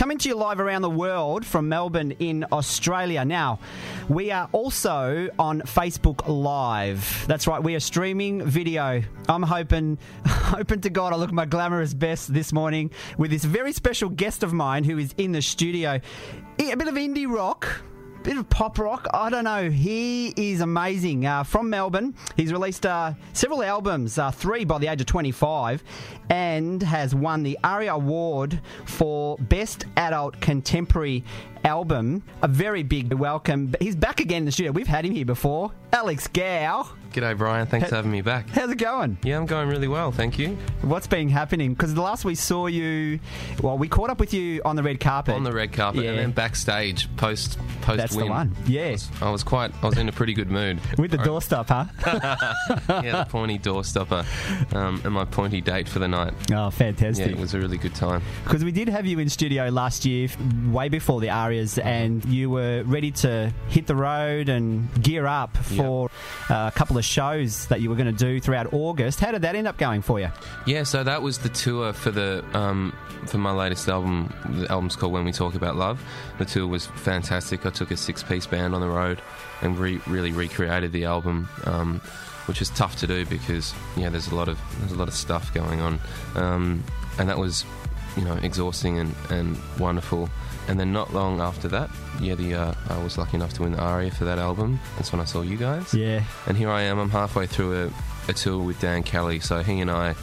coming to you live around the world from Melbourne in Australia. Now, we are also on Facebook Live. That's right, we are streaming video. I'm hoping, hoping to God I look my glamorous best this morning with this very special guest of mine who is in the studio. A bit of indie rock, bit of pop rock. I don't know. He is amazing. Uh, from Melbourne, he's released uh, several albums, uh, three by the age of 25, and has won the ARIA Award for Best Adult Contemporary Album. A very big welcome. He's back again in the studio. We've had him here before. Alex Gow. G'day, Brian. Thanks for having me back. How's it going? Yeah, I'm going really well, thank you. What's been happening? Because the last we saw you, well, we caught up with you on the red carpet. On the red carpet, Yeah. and then backstage post post That's win. the one. Yeah. I was quite. I was in a pretty good mood. With the doorstop, huh? yeah, the pointy doorstopper, um, and my pointy date for the night. Oh, Yeah, fantastic. it was a really good time. Because we did have you in studio last year, way before the Arias, and you were ready to hit the road and gear up for uh, a couple of shows that you were going to do throughout August. How did that end up going for you? Yeah, so that was the tour for the um, for my latest album. The album's called When We Talk About Love. The tour was fantastic. I took a six piece band on the road and re- really recreated the album, um, which is tough to do because yeah, there's a lot of there's a lot of stuff going on, um, and that was you know exhausting and, and wonderful. And then not long after that, yeah, the uh, I was lucky enough to win the ARIA for that album. That's when I saw you guys. Yeah. And here I am. I'm halfway through a, a tour with Dan Kelly. So he and I,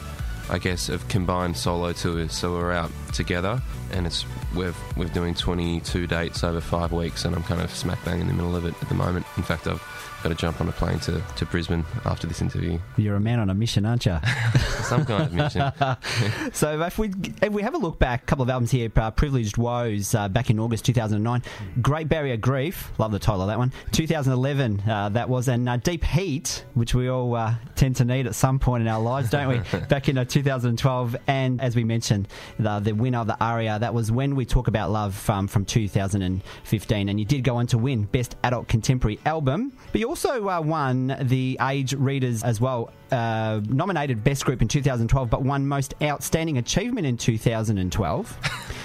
I guess, have combined solo tours. So we're out together, and it's we're we're doing 22 dates over five weeks, and I'm kind of smack bang in the middle of it at the moment. In fact, I've got to jump on a plane to, to Brisbane after this interview. You're a man on a mission, aren't you? Some kind of mission. so if we if we have a look back, a couple of albums here, uh, Privileged Woes uh, back in August 2009, Great Barrier Grief, love the title of that one. 2011, uh, that was, and uh, Deep Heat, which we all uh, tend to need at some point in our lives, don't we? back in uh, 2012, and as we mentioned, the, the winner of the ARIA, that was when we talk about love um, from 2015, and you did go on to win Best Adult Contemporary Album, but you also uh, won the Age Readers as well. Uh, nominated Best Group in 2012, but won Most Outstanding Achievement in 2012.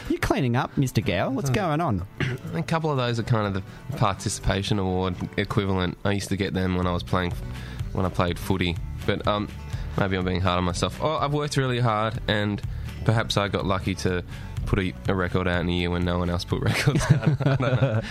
You're cleaning up, Mr. Gow. What's going on? a couple of those are kind of the participation award equivalent. I used to get them when I was playing, when I played footy. But um, maybe I'm being hard on myself. Oh, I've worked really hard, and perhaps I got lucky to put a, a record out in a year when no one else put records out. I don't know.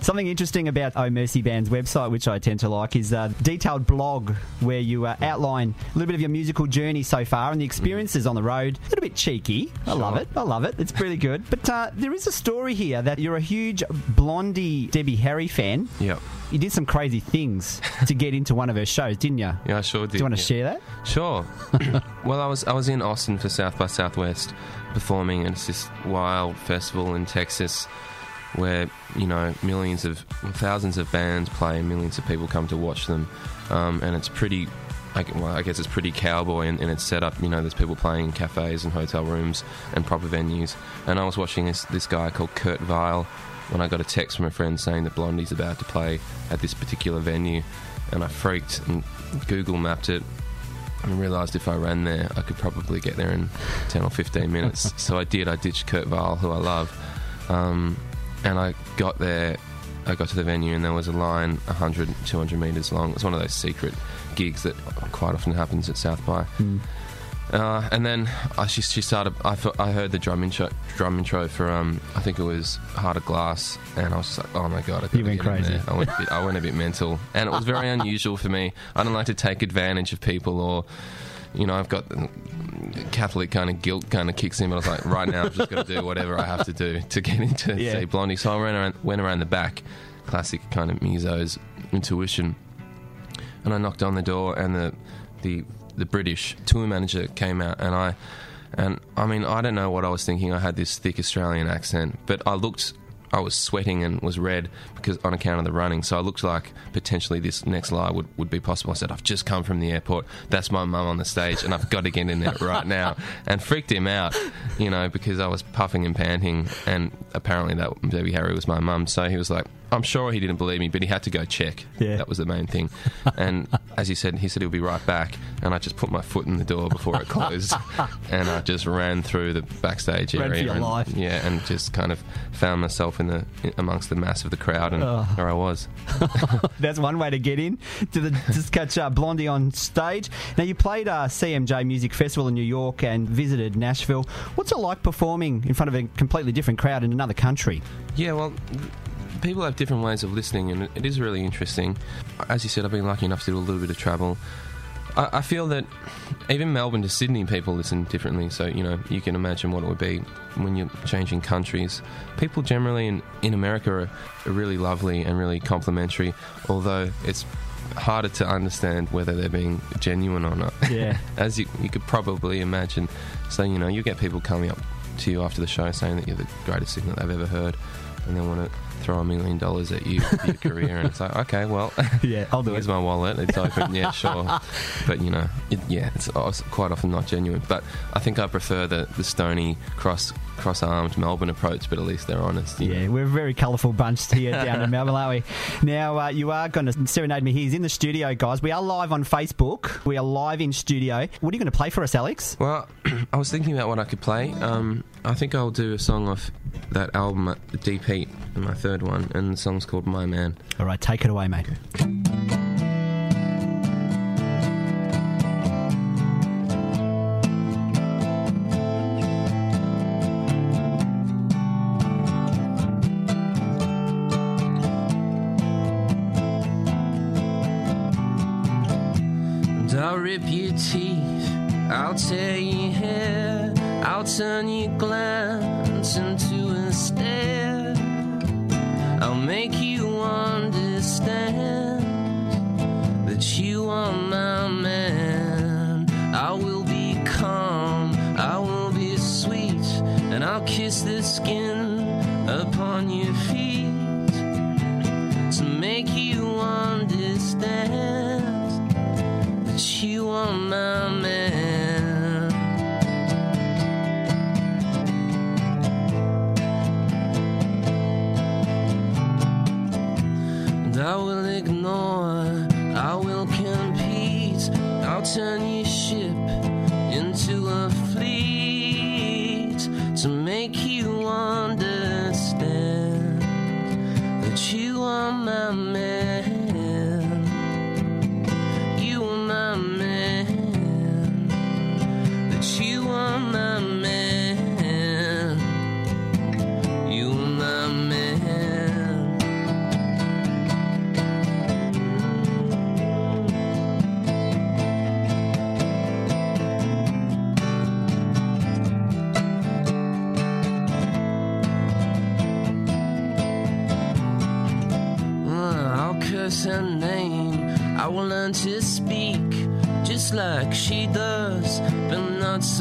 Something interesting about Oh Mercy Band's website, which I tend to like, is a detailed blog where you uh, outline a little bit of your musical journey so far and the experiences on the road. A little bit cheeky. I love it. I love it. It's really good. But uh, there is a story here that you're a huge Blondie Debbie Harry fan. Yep. You did some crazy things to get into one of her shows, didn't you? Yeah, I sure did. Do you want to yeah. share that? Sure. well, I was I was in Austin for South by Southwest performing, and it's this wild festival in Texas where you know millions of thousands of bands play and millions of people come to watch them, um, and it's pretty. I, well, I guess it's pretty cowboy in, in its setup. You know, there's people playing in cafes and hotel rooms and proper venues. And I was watching this this guy called Kurt Vile when I got a text from a friend saying that Blondie's about to play at this particular venue, and I freaked and Google mapped it and realised if I ran there, I could probably get there in 10 or 15 minutes. so I did. I ditched Kurt Vile, who I love. Um, and I got there, I got to the venue, and there was a line 100, 200 metres long. It's one of those secret gigs that quite often happens at South by. Uh, and then I, she, she started. I, I heard the drum intro, drum intro for um, I think it was Heart of Glass, and I was like, oh my god, I You went crazy. I went, a bit, I went a bit mental, and it was very unusual for me. I don't like to take advantage of people, or you know, I've got Catholic kind of guilt kind of kicks in. But I was like, right now, I'm just going to do whatever I have to do to get into Yeah. say Blondie. So I went around, went around the back, classic kind of musos intuition, and I knocked on the door, and the the the British tour manager came out, and I and I mean I don't know what I was thinking. I had this thick Australian accent, but I looked I was sweating and was red because on account of the running. So I looked like potentially this next lie would, would be possible. I said, I've just come from the airport. That's my mum on the stage, and I've got to get in there right now. And freaked him out, you know, because I was puffing and panting, and apparently that Debbie Harry was my mum. So he was like, I'm sure he didn't believe me, but he had to go check. Yeah. That was the main thing. And as he said, he said he'll be right back. And I just put my foot in the door before it closed, and I just ran through the backstage Ran area. and, life. Yeah, and just kind of found myself in the in, amongst the mass of the crowd, and Oh. there I was. That's one way to get in to the just catch uh, Blondie on stage. Now you played uh, CMJ Music Festival in New York and visited Nashville. What's it like performing in front of a completely different crowd in another country? Yeah, well, people have different ways of listening, and it- is really interesting. As you said, I've been lucky enough to do a little bit of travel. I, I feel that even Melbourne to Sydney, people listen differently. So, you know, you can imagine what it would be when you're changing countries. People generally in, in America are, are really lovely and really complimentary, although it's harder to understand whether they're being genuine or not. Yeah. As you, you could probably imagine. So, you know, you get people coming up to you after the show saying that you're the greatest singer they've ever heard, and they want to throw a million dollars at you for your career. And it's like, okay, well, Yeah, I'll do here's it. my wallet. It's open. Yeah, sure. But, you know, it, yeah, it's quite often not genuine. But I think I prefer the, the stony, cross cross armed Melbourne approach, but at least they're honest. you know. Yeah, we're a very colourful bunch here down in Melbourne, aren't we? Now, uh, you are going to serenade me. He's in the studio, guys. We are live on Facebook. We are live in studio. What are you going to play for us, Alex? Well, I was thinking about what I could play. Um, I think I'll do a song off that album, uh, Deep Heat, my third one, and the song's called My Man. All right, take it away, mate. Skin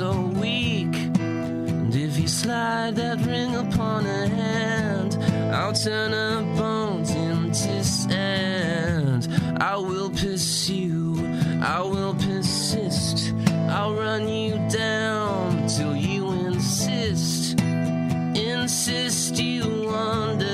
so weak. And if you slide that ring upon her hand, I'll turn her bones into sand. I will pursue, I will persist. I'll run you down till you insist. Insist you understand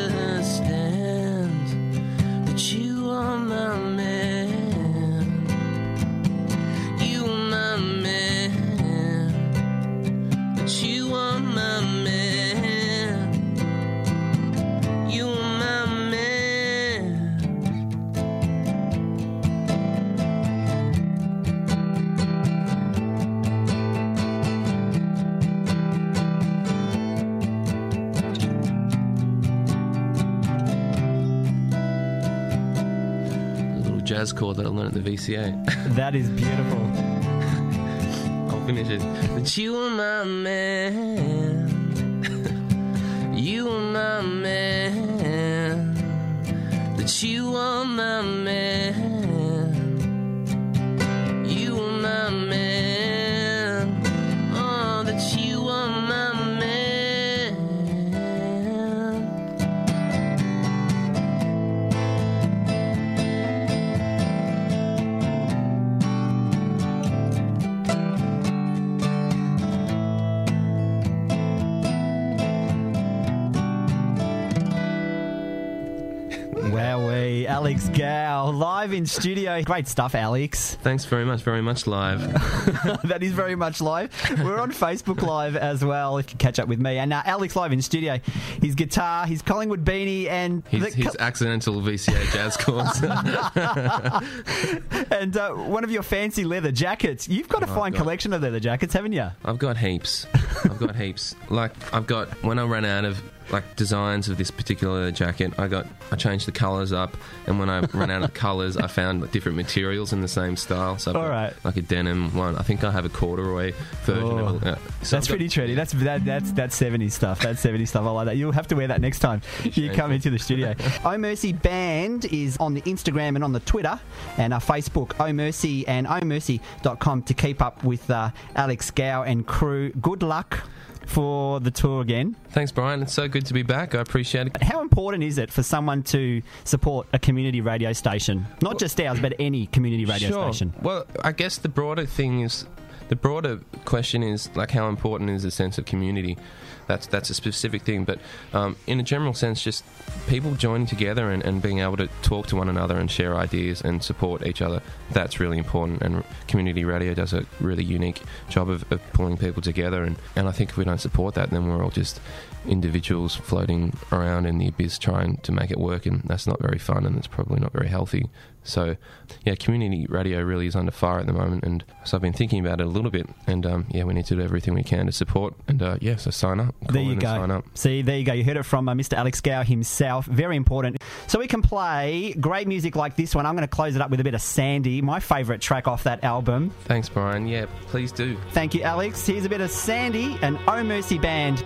jazz chord that I learned at the VCA. That is beautiful. I'll finish it. But you are my man. you are my man. That you are my man. Alex Gow, live in studio. Great stuff, Alex. Thanks very much, very much live. that is very much live. We're on Facebook Live as well. If you catch up with me and uh, Alex live in studio, his guitar, his Collingwood beanie, and his, his accidental VCA jazz chords. and uh, one of your fancy leather jackets. You've got a Oh, fine God. collection of leather jackets, haven't you? I've got heaps. I've got heaps. Like I've got when I ran out of like designs of this particular jacket, I got I changed the colours up, and when I ran out of colours, I found like, different materials in the same style. So I've All got, right. like a denim one. I think I have a corduroy version. Oh. of it. So That's got- pretty trendy. That's that, that's that's 70s stuff. That's 70s stuff. I like that. You'll have to wear that next time you come into the studio. Oh Mercy Band is on the Instagram and on the Twitter and our Facebook, Oh Mercy and ohmercy.com to keep up with uh, Alex Gow and crew. Good luck for the tour again. Thanks, Brian. It's so good to be back. I appreciate it. How important is it for someone to support a community radio station? Not just ours, but any community radio sure. station. Well, I guess the broader thing is the broader question is like how important is a sense of community. That's that's a specific thing, but um, in a general sense, just people joining together and, and being able to talk to one another and share ideas and support each other. That's really important, and community radio does a really unique job of, of pulling people together. And, and I think if we don't support that, then we're all just individuals floating around in the abyss trying to make it work, and that's not very fun, and it's probably not very healthy. So, yeah, community radio really is under fire at the moment, and so I've been thinking about it a little bit, and um, yeah, we need to do everything we can to support, and uh, yeah, so sign up. There you go. Sign up. See, there you go. You heard it from uh, Mr. Alex Gow himself. Very important. So we can play great music like this one. I'm going to close it up with a bit of Sandy, my favourite track off that album. Thanks, Brian. Yeah, please do. Thank you, Alex. Here's a bit of Sandy and Oh Mercy Band.